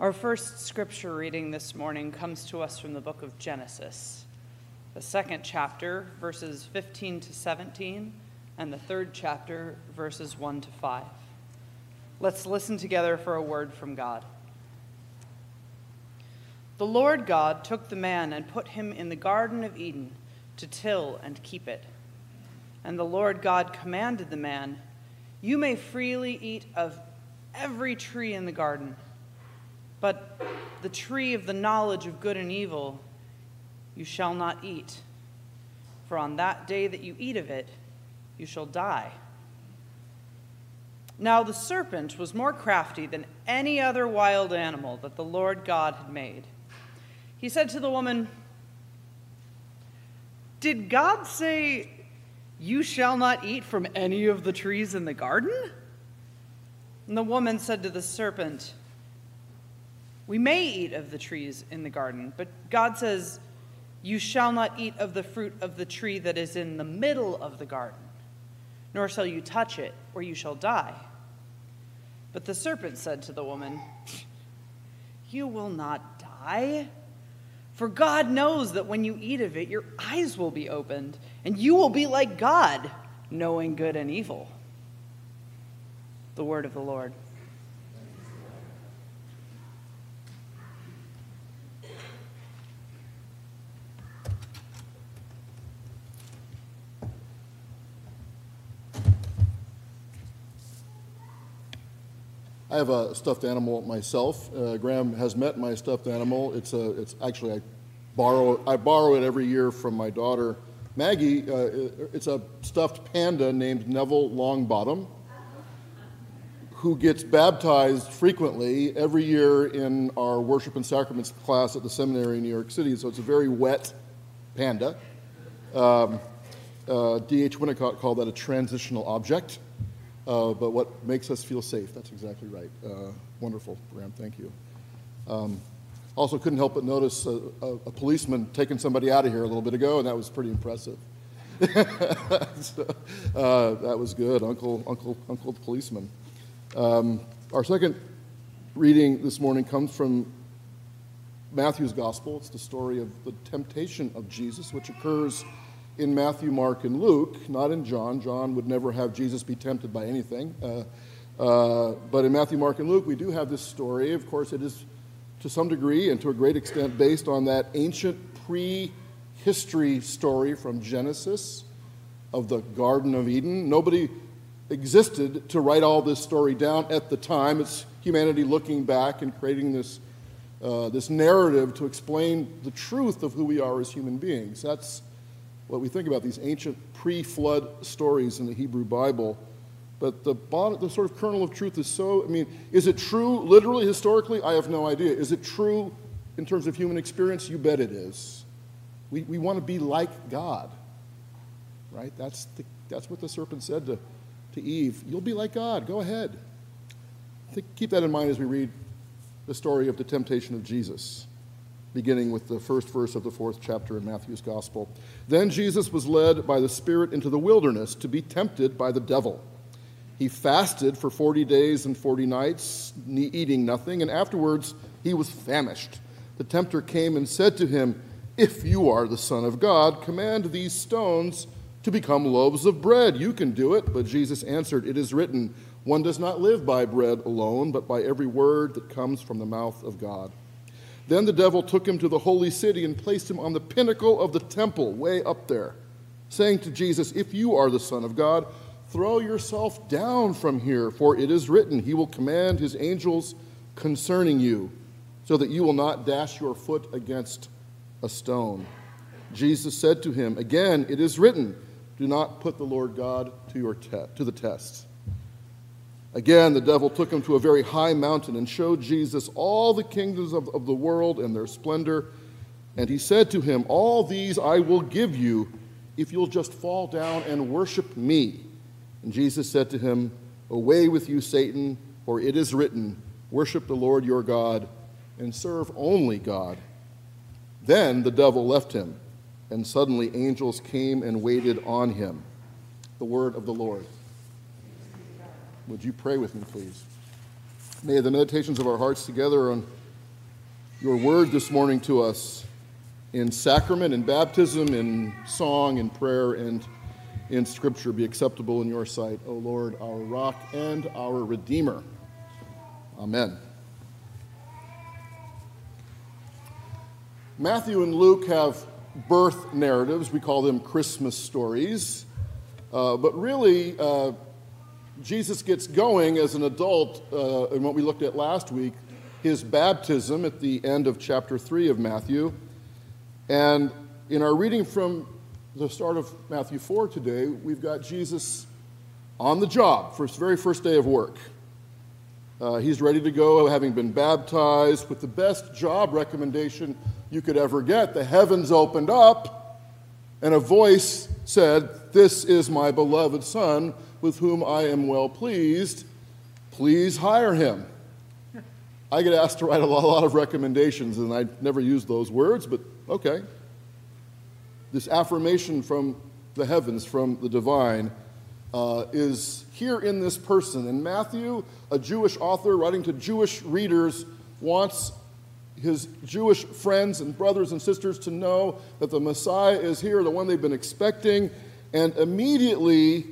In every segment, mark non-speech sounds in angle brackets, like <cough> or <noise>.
Our first scripture reading this morning comes to us from the book of Genesis, the second chapter, verses 15 to 17, and the third chapter, verses 1 to 5. Let's listen together for a word from God. The Lord God took the man and put him in the Garden of Eden to till and keep it. And the Lord God commanded the man, You may freely eat of every tree in the garden but the tree of the knowledge of good and evil you shall not eat, for on that day that you eat of it, you shall die. Now the serpent was more crafty than any other wild animal that the Lord God had made. He said to the woman, Did God say, You shall not eat from any of the trees in the garden? And the woman said to the serpent, we may eat of the trees in the garden, but God says, You shall not eat of the fruit of the tree that is in the middle of the garden, nor shall you touch it, or you shall die. But the serpent said to the woman, You will not die. For God knows that when you eat of it, your eyes will be opened, and you will be like God, knowing good and evil. The word of the Lord. I have a stuffed animal myself. Uh, Graham has met my stuffed animal. It's a, it's actually I borrow, I borrow it every year from my daughter Maggie. Uh, it's a stuffed panda named Neville Longbottom, who gets baptized frequently every year in our worship and sacraments class at the seminary in New York City. So it's a very wet panda. Um, uh, D.H. Winnicott called that a transitional object. Uh, but what makes us feel safe. That's exactly right. Uh, wonderful, Graham. Thank you. Um, also, couldn't help but notice a, a, a, policeman taking somebody out of here a little bit ago, and that was pretty impressive. <laughs> so, uh, that was good, Uncle, Uncle, Uncle the policeman. Um, our second reading this morning comes from Matthew's Gospel. It's the story of the temptation of Jesus, which occurs in Matthew, Mark, and Luke, not in John. John would never have Jesus be tempted by anything. Uh, uh, but in Matthew, Mark, and Luke, we do have this story. Of course, it is to some degree and to a great extent based on that ancient pre history story from Genesis of the Garden of Eden. Nobody existed to write all this story down at the time. It's humanity looking back and creating this, uh, this narrative to explain the truth of who we are as human beings. That's what we think about these ancient pre flood stories in the Hebrew Bible. But the, bottom, the sort of kernel of truth is so, I mean, is it true literally, historically? I have no idea. Is it true in terms of human experience? You bet it is. We, we want to be like God, right? That's, the, that's what the serpent said to, to Eve. You'll be like God. Go ahead. Think, keep that in mind as we read the story of the temptation of Jesus beginning with the first verse of the fourth chapter in Matthew's Gospel. Then Jesus was led by the Spirit into the wilderness to be tempted by the devil. He fasted for 40 days and 40 nights, eating nothing, and afterwards he was famished. The tempter came and said to him, If you are the Son of God, command these stones to become loaves of bread. You can do it. But Jesus answered, It is written, One does not live by bread alone, but by every word that comes from the mouth of God. Then the devil took him to the holy city and placed him on the pinnacle of the temple, way up there, saying to Jesus, If you are the Son of God, throw yourself down from here, for it is written, He will command His angels concerning you, so that you will not dash your foot against a stone. Jesus said to him, Again, it is written, Do not put the Lord God to, your te- to the test. Again, the devil took him to a very high mountain and showed Jesus all the kingdoms of, of the world and their splendor. And he said to him, All these I will give you if you'll just fall down and worship me. And Jesus said to him, Away with you, Satan, for it is written, Worship the Lord your God and serve only God. Then the devil left him, and suddenly angels came and waited on him. The word of the Lord. Would you pray with me, please? May the meditations of our hearts together on your word this morning to us in sacrament, in baptism, in song, in prayer, and in scripture be acceptable in your sight, O Lord, our rock and our redeemer. Amen. Matthew and Luke have birth narratives. We call them Christmas stories. Uh, but really, uh, Jesus gets going as an adult uh, in what we looked at last week his baptism at the end of chapter 3 of Matthew. And in our reading from the start of Matthew 4 today, we've got Jesus on the job for his very first day of work. Uh, he's ready to go, having been baptized with the best job recommendation you could ever get. The heavens opened up, and a voice said, This is my beloved Son, with whom I am well pleased. Please hire him. I get asked to write a lot of recommendations, and I never use those words, but okay. This affirmation from the heavens, from the divine, uh, is here in this person. And Matthew, a Jewish author writing to Jewish readers, wants his Jewish friends and brothers and sisters to know that the Messiah is here, the one they've been expecting. And immediately,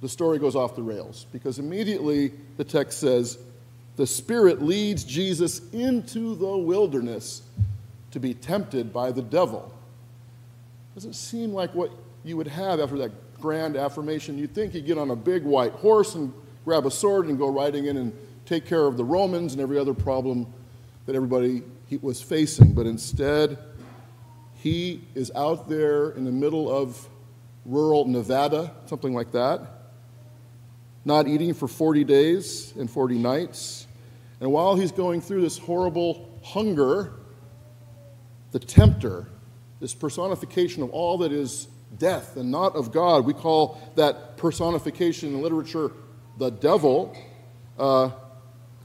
the story goes off the rails because immediately the text says, the Spirit leads Jesus into the wilderness to be tempted by the devil. Doesn't seem like what you would have after that grand affirmation. You'd think he'd get on a big white horse and grab a sword and go riding in and take care of the Romans and every other problem that everybody was facing. But instead, he is out there in the middle of rural Nevada, something like that, not eating for 40 days and 40 nights. And while he's going through this horrible hunger, the tempter, this personification of all that is death and not of God, we call that personification in literature the devil, uh,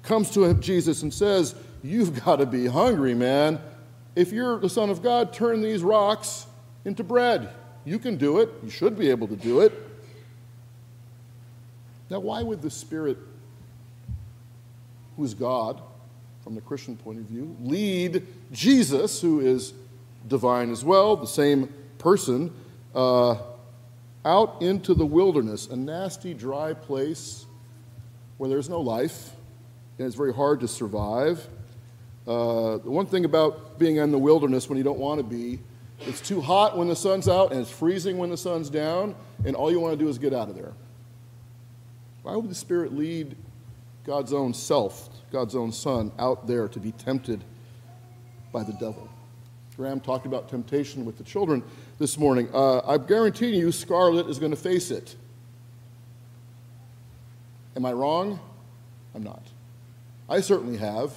comes to Jesus and says, You've got to be hungry, man. If you're the Son of God, turn these rocks into bread. You can do it. You should be able to do it. Now, why would the Spirit, who is God from the Christian point of view, lead Jesus, who is divine as well, the same person, uh, out into the wilderness, a nasty, dry place where there's no life and it's very hard to survive? Uh, the one thing about being in the wilderness when you don't want to be, it's too hot when the sun's out and it's freezing when the sun's down, and all you want to do is get out of there. Why would the Spirit lead God's own self, God's own Son, out there to be tempted by the devil? Graham talked about temptation with the children this morning. Uh, I'm guaranteeing you, Scarlett is going to face it. Am I wrong? I'm not. I certainly have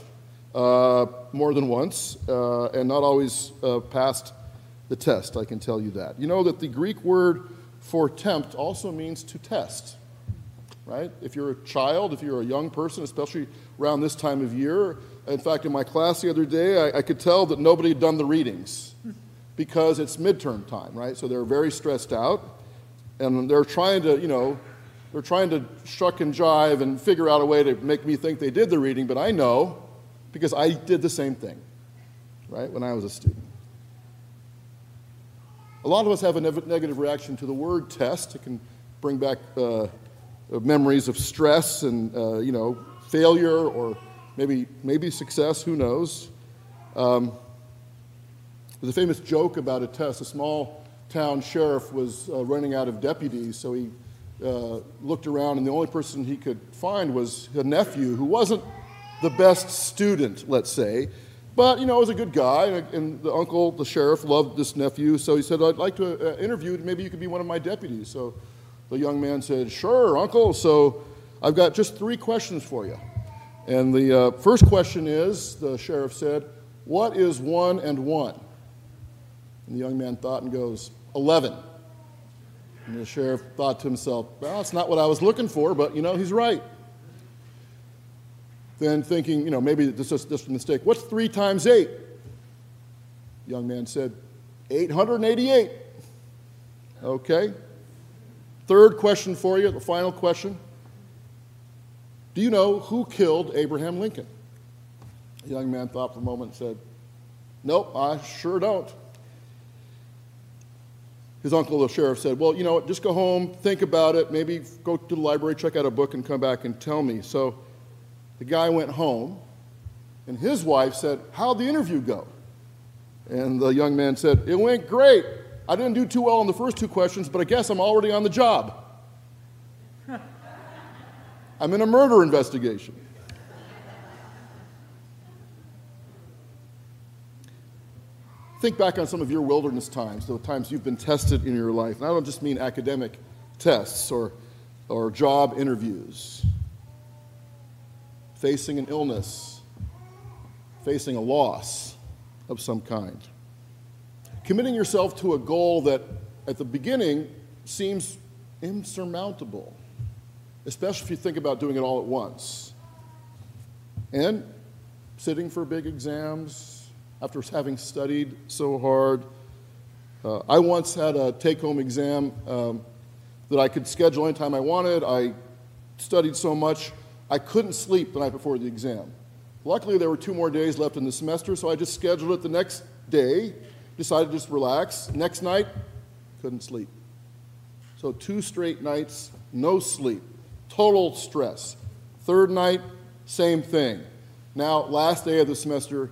more than once, uh, and not always uh, passed the test, I can tell you that. You know that the Greek word for tempt also means to test, right? If you're a child, if you're a young person, especially around this time of year, in fact, in my class the other day, I, I could tell that nobody had done the readings because it's midterm time, right? So they're very stressed out, and they're trying to, you know, they're trying to shuck and jive and figure out a way to make me think they did the reading, but I know because I did the same thing, right, when I was a student. A lot of us have a ne- negative reaction to the word test. It can bring back uh, memories of stress and, uh, you know, failure or maybe, maybe success, who knows. Um, there's a famous joke about a test. A small town sheriff was uh, running out of deputies, so he uh, looked around, and the only person he could find was a nephew who wasn't the best student, let's say. But, you know, was a good guy, and the uncle, the sheriff, loved this nephew, so he said, I'd like to uh, interview, maybe you could be one of my deputies. So the young man said, Sure, uncle. So I've got just three questions for you. And the uh, first question is the sheriff said, What is one and one? And the young man thought and goes, 11. And the sheriff thought to himself, Well, it's not what I was looking for, but, you know, he's right then thinking, you know, maybe this is just a mistake. What's three times eight? Young man said, 888. Okay. Third question for you, the final question. Do you know who killed Abraham Lincoln? The young man thought for a moment and said, Nope, I sure don't. His uncle, the sheriff, said, Well, you know what, just go home, think about it, maybe go to the library, check out a book, and come back and tell me. So the guy went home, and his wife said, How'd the interview go? And the young man said, It went great. I didn't do too well on the first two questions, but I guess I'm already on the job. <laughs> I'm in a murder investigation. Think back on some of your wilderness times, the times you've been tested in your life. And I don't just mean academic tests or, or job interviews, facing an illness, facing a loss of some kind. Committing yourself to a goal that at the beginning seems insurmountable, especially if you think about doing it all at once. And sitting for big exams, after having studied so hard. Uh, I once had a take home exam um, that I could schedule anytime I wanted. I studied so much, I couldn't sleep the night before the exam. Luckily, there were two more days left in the semester, so I just scheduled it the next day, decided to just relax. Next night, couldn't sleep. So, two straight nights, no sleep, total stress. Third night, same thing. Now, last day of the semester,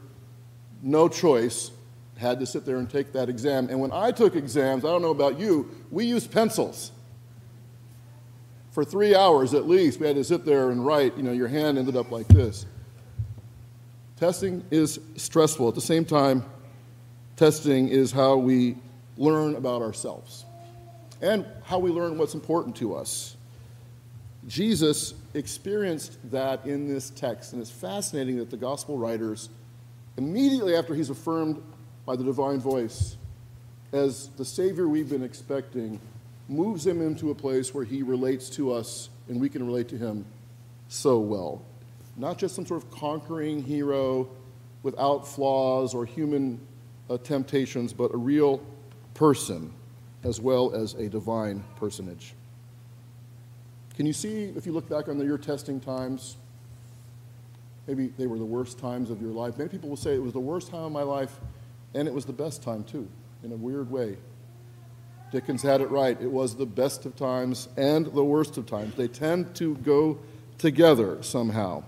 no choice, had to sit there and take that exam. And when I took exams, I don't know about you, we used pencils. For three hours at least, we had to sit there and write. You know, your hand ended up like this. Testing is stressful. At the same time, testing is how we learn about ourselves and how we learn what's important to us. Jesus experienced that in this text, and it's fascinating that the gospel writers immediately after he's affirmed by the divine voice as the Savior we've been expecting, moves him into a place where he relates to us and we can relate to him so well. Not just some sort of conquering hero without flaws or human uh, temptations, but a real person as well as a divine personage. Can you see, if you look back on the, your testing times, Maybe they were the worst times of your life. Many people will say it was the worst time of my life, and it was the best time too, in a weird way. Dickens had it right. It was the best of times and the worst of times. They tend to go together somehow.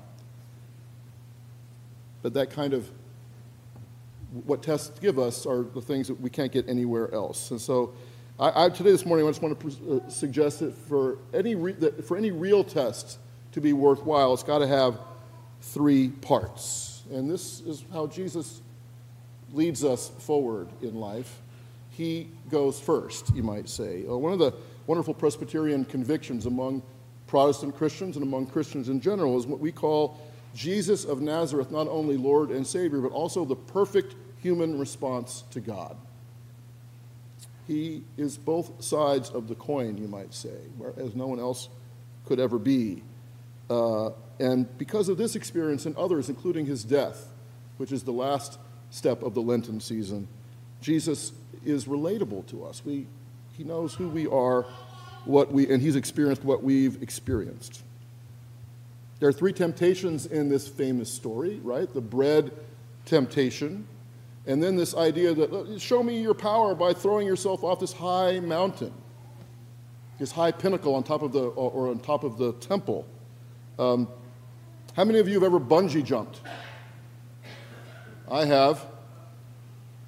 But that kind of what tests give us are the things that we can't get anywhere else. And so, I, I today this morning I just want to uh, suggest that for any re, that for any real test to be worthwhile, it's got to have three parts. And this is how Jesus leads us forward in life. He goes first, you might say. Uh, one of the wonderful Presbyterian convictions among Protestant Christians and among Christians in general is what we call Jesus of Nazareth, not only Lord and Savior, but also the perfect human response to God. He is both sides of the coin, you might say, as no one else could ever be. Uh, and because of this experience and others, including his death, which is the last step of the Lenten season, Jesus is relatable to us. We, he knows who we are, what we, and he's experienced what we've experienced. There are three temptations in this famous story, right? The bread temptation, and then this idea that show me your power by throwing yourself off this high mountain, this high pinnacle on top of the or on top of the temple. Um, how many of you have ever bungee jumped? I have.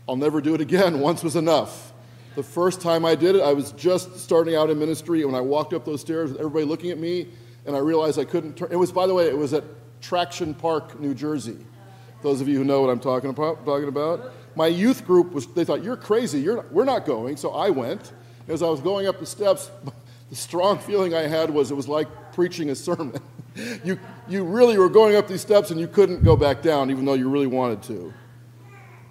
I'll never do it again. <laughs> Once was enough. The first time I did it, I was just starting out in ministry. And when I walked up those stairs with everybody looking at me, and I realized I couldn't turn. It was, by the way, it was at Action Park, New Jersey. Those of you who know what I'm talking about. Talking about. My youth group was. They thought you're crazy. You're not, we're not going. So I went. As I was going up the steps, <laughs> the strong feeling I had was it was like preaching a sermon. <laughs> you, you really were going up these steps and you couldn't go back down, even though you really wanted to.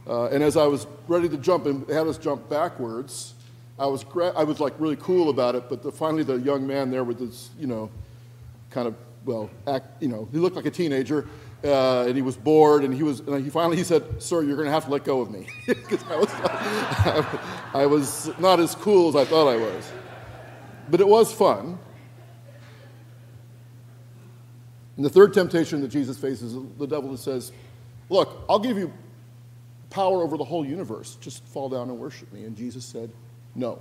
Uh, and as I was ready to jump and had us jump backwards, I was, I was like really cool about it, but the, finally the young man there with this, you know, kind of, well, act, you know, he looked like a teenager, uh, and he was bored, and he was, and he finally he said, "Sir, you're going to have to let go of me," <laughs> because I was, <laughs> I was not as cool as I thought I was. But it was fun. And the third temptation that Jesus faces, the devil says, Look, I'll give you power over the whole universe. Just fall down and worship me. And Jesus said, No.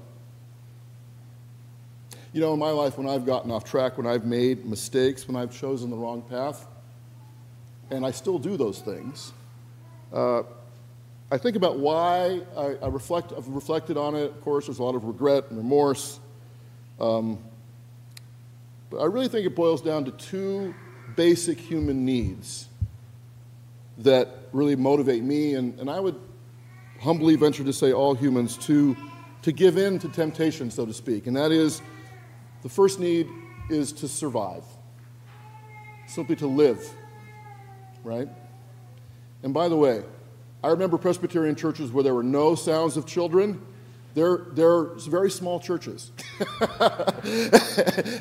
You know, in my life, when I've gotten off track, when I've made mistakes, when I've chosen the wrong path, and I still do those things, uh, I think about why I, I, reflect, I've reflected on it. Of course, there's a lot of regret and remorse. Um, but I really think it boils down to two basic human needs that really motivate me, and, and I would humbly venture to say all humans, to, to give in to temptation, so to speak. And that is the first need is to survive, simply to live, right? And by the way, I remember Presbyterian churches where there were no sounds of children. They're, they're very small churches. <laughs>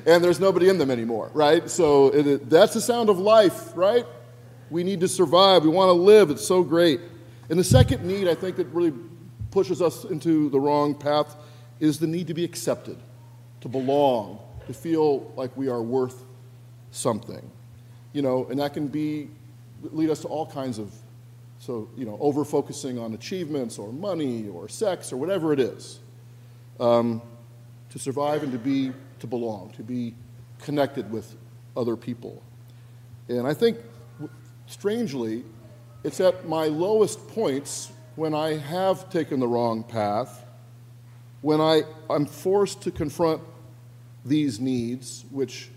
and there's nobody in them anymore, right? So it, that's the sound of life, right? We need to survive. We want to live. It's so great. And the second need, I think, that really pushes us into the wrong path is the need to be accepted, to belong, to feel like we are worth something. You know, and that can be lead us to all kinds of so, you know, over focusing on achievements or money or sex or whatever it is. Um, to survive and to be, to belong, to be connected with other people. And I think, strangely, it's at my lowest points when I have taken the wrong path, when I, I'm forced to confront these needs, which,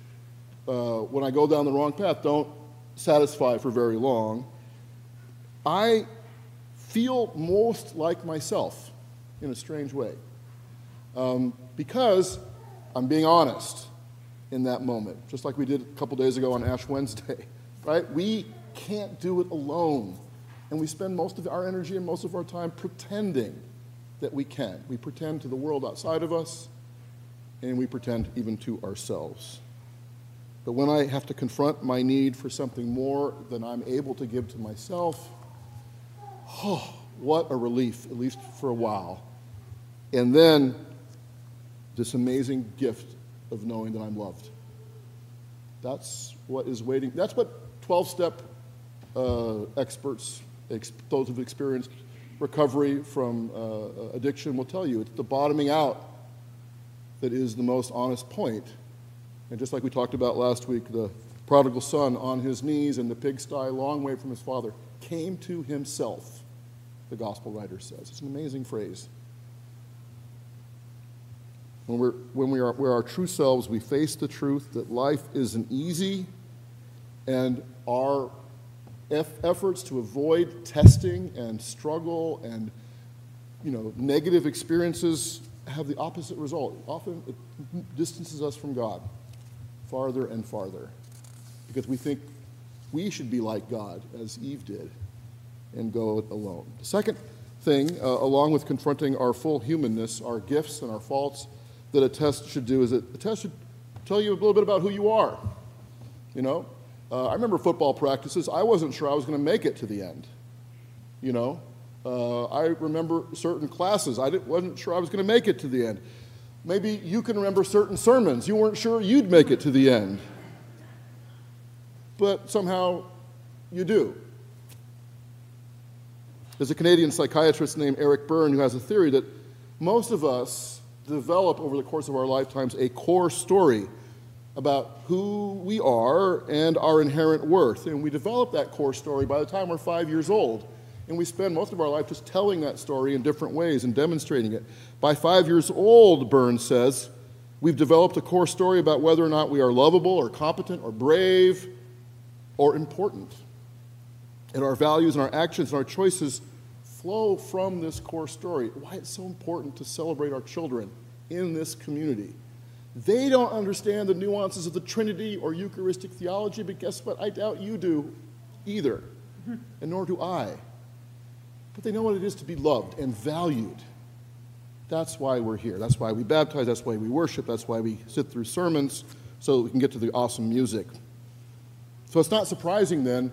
uh, when I go down the wrong path, don't satisfy for very long I feel most like myself in a strange way. Um, because I'm being honest in that moment, just like we did a couple days ago on Ash Wednesday, <laughs> right? We can't do it alone. And we spend most of our energy and most of our time pretending that we can. We pretend to the world outside of us, and we pretend even to ourselves. But when I have to confront my need for something more than I'm able to give to myself, Oh, what a relief, at least for a while. And then this amazing gift of knowing that I'm loved. That's what is waiting. That's what 12 step uh, experts, ex- those who've experienced recovery from uh, addiction, will tell you. It's the bottoming out that is the most honest point. And just like we talked about last week, the prodigal son on his knees in the pigsty, long way from his father, came to himself, the gospel writer says. It's an amazing phrase. When, we're, when we are, we're our true selves, we face the truth that life isn't easy, and our efforts to avoid testing and struggle and you know, negative experiences have the opposite result. Often it distances us from God farther and farther because we think we should be like God, as Eve did, and go it alone. The second thing, uh, along with confronting our full humanness, our gifts and our faults, that a test should do is that a test should tell you a little bit about who you are. You know, uh, I remember football practices. I wasn't sure I was going to make it to the end. You know, uh, I remember certain classes. I wasn't sure I was going to make it to the end. Maybe you can remember certain sermons. You weren't sure you'd make it to the end but somehow you do. There's a Canadian psychiatrist named Eric Berne who has a theory that most of us develop over the course of our lifetimes a core story about who we are and our inherent worth. And we develop that core story by the time we're five years old. And we spend most of our life just telling that story in different ways and demonstrating it. By five years old, Burns says, we've developed a core story about whether or not we are lovable or competent or brave or important. And our values and our actions and our choices flow from this core story. Why it's so important to celebrate our children in this community. They don't understand the nuances of the Trinity or Eucharistic theology, but guess what? I doubt you do either, <laughs> and nor do I. But they know what it is to be loved and valued. That's why we're here. That's why we baptize. That's why we worship. That's why we sit through sermons so we can get to the awesome music. So it's not surprising then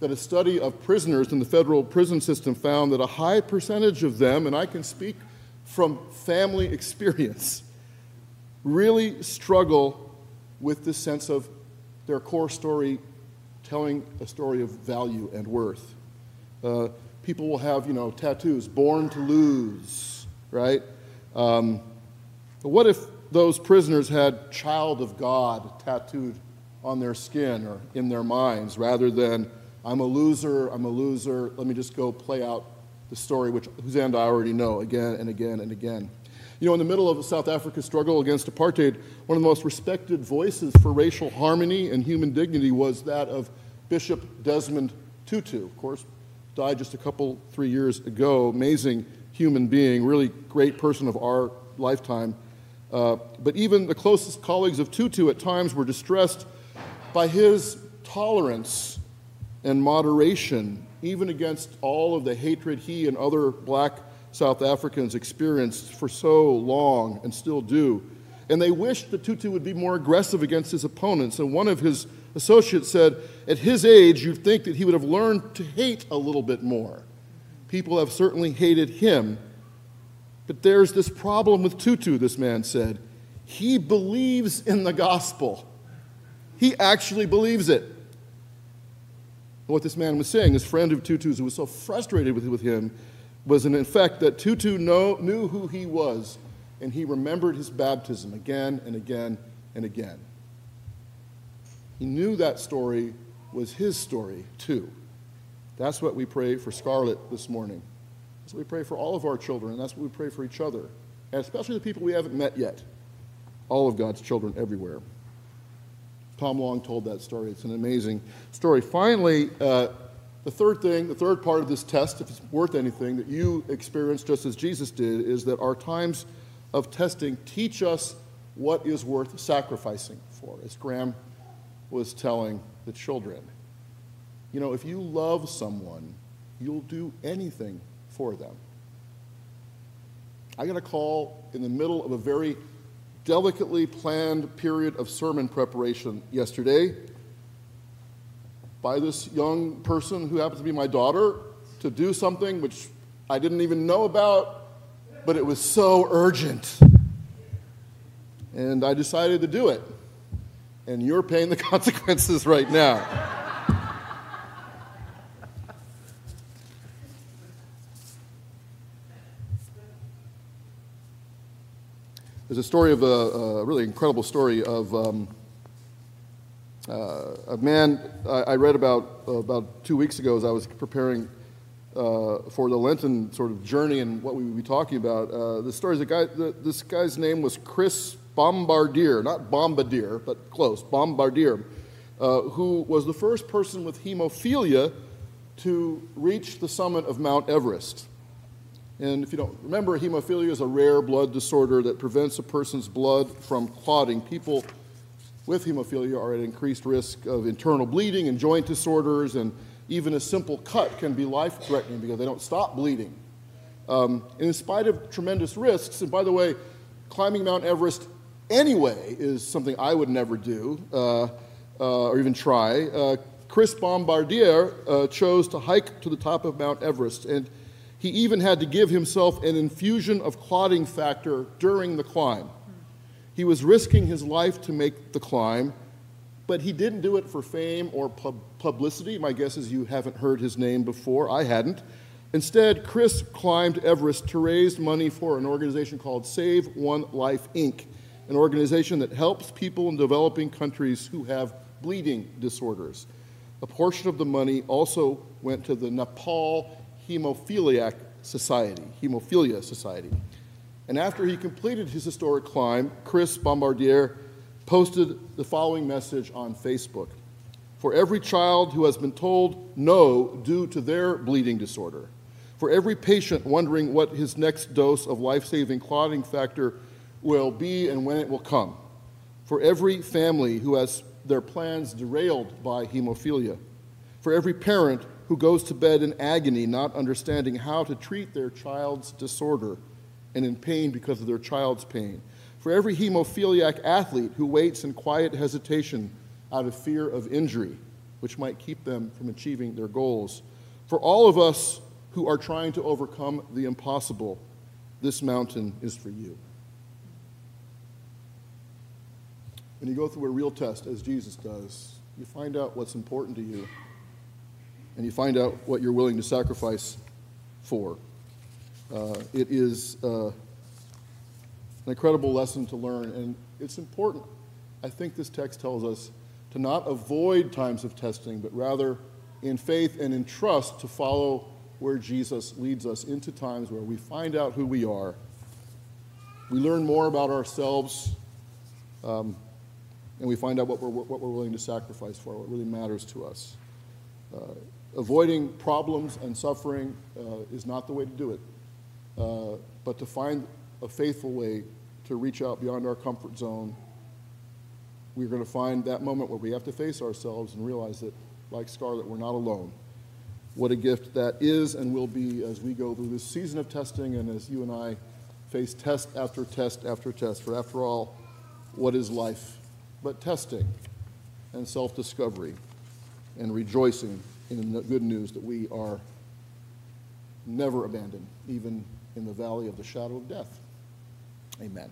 that a study of prisoners in the federal prison system found that a high percentage of them, and I can speak from family <laughs> experience, really struggle with this sense of their core story telling a story of value and worth. Uh, people will have, you know, tattoos, born to lose, right? Um, but what if those prisoners had child of God tattooed on their skin or in their minds rather than I'm a loser, I'm a loser, let me just go play out the story, which end I already know again and again and again. You know, in the middle of South Africa's struggle against apartheid, one of the most respected voices for racial harmony and human dignity was that of Bishop Desmond Tutu. Of course, died just a couple, three years ago. Amazing human being, really great person of our lifetime. Uh, but even the closest colleagues of Tutu at times were distressed by his tolerance and moderation, even against all of the hatred he and other black South Africans experienced for so long and still do. And they wished that Tutu would be more aggressive against his opponents. And one of his associates said, At his age, you'd think that he would have learned to hate a little bit more. People have certainly hated him. But there's this problem with Tutu, this man said. He believes in the gospel, he actually believes it. what this man was saying, this friend of Tutu's who was so frustrated with, with him, was in effect that Tutu know, knew who he was, and he remembered his baptism again and again and again. He knew that story was his story, too. That's what we pray for Scarlett this morning. That's what we pray for all of our children, and that's what we pray for each other, and especially the people we haven't met yet. All of God's children everywhere. Tom Long told that story. It's an amazing story. Finally, uh, the third thing, the third part of this test, if it's worth anything, that you experience just as Jesus did, is that our times of testing teach us what is worth sacrificing for, as Graham was telling the children. You know, if you love someone, you'll do anything for them. I got a call in the middle of a very delicately planned period of sermon preparation yesterday by this young person who happens to be my daughter to do something which I didn't even know about, but it was so urgent. And I decided to do it. And you're paying the <laughs> consequences right now. There's a story of a, a really incredible story of um, uh, a man I, I read about about two weeks ago as I was preparing uh, for the Lenten sort of journey and what we would be talking about. Uh, the story is a guy. The, this guy's name was Chris Bombardier, not Bombardier, but close, Bombardier, uh, who was the first person with hemophilia to reach the summit of Mount Everest. And if you don't remember, hemophilia is a rare blood disorder that prevents a person's blood from clotting. People with hemophilia are at increased risk of internal bleeding and joint disorders, and even a simple cut can be life threatening because they don't stop bleeding. Um, and in spite of tremendous risks, and by the way, climbing Mount Everest anyway is something I would never do uh, uh, or even try. Uh, Chris Bombardier uh, chose to hike to the top of Mount Everest, and he even had to give himself an infusion of clotting factor during the climb. He was risking his life to make the climb, but he didn't do it for fame or pub- publicity. My guess is you haven't heard his name before. I hadn't. Instead, Chris climbed Everest to raise money for an organization called Save One Life Inc., an organization that helps people in developing countries who have bleeding disorders. A portion of the money also went to the Nepal Hemophiliac Society, Hemophilia Society. And after he completed his historic climb, Chris Bombardier posted the following message on Facebook. For every child who has been told no due to their bleeding disorder, for every patient wondering what his next dose of life saving clotting factor will be and when it will come, for every family who has their plans derailed by hemophilia, for every parent who goes to bed in agony, not understanding how to treat their child's disorder and in pain because of their child's pain. For every hemophiliac athlete who waits in quiet hesitation out of fear of injury, which might keep them from achieving their goals. For all of us who are trying to overcome the impossible, this mountain is for you. When you go through a real test, as Jesus does, you find out what's important to you. and you find out what you're willing to sacrifice for. Uh, it is uh, an incredible lesson to learn, and it's important. I think this text tells us to not avoid times of testing, but rather in faith and in trust to follow where Jesus leads us into times where we find out who we are. We learn more about ourselves, um, and we find out what we're, what we're willing to sacrifice for, what really matters to us. Uh, avoiding problems and suffering uh, is not the way to do it, uh, but to find a faithful way to reach out beyond our comfort zone. We're going to find that moment where we have to face ourselves and realize that, like Scarlett, we're not alone. What a gift that is and will be as we go through this season of testing and as you and I face test after test after test. For after all, what is life but testing and self discovery and rejoicing in the good news that we are never abandoned, even in the valley of the shadow of death. Amen.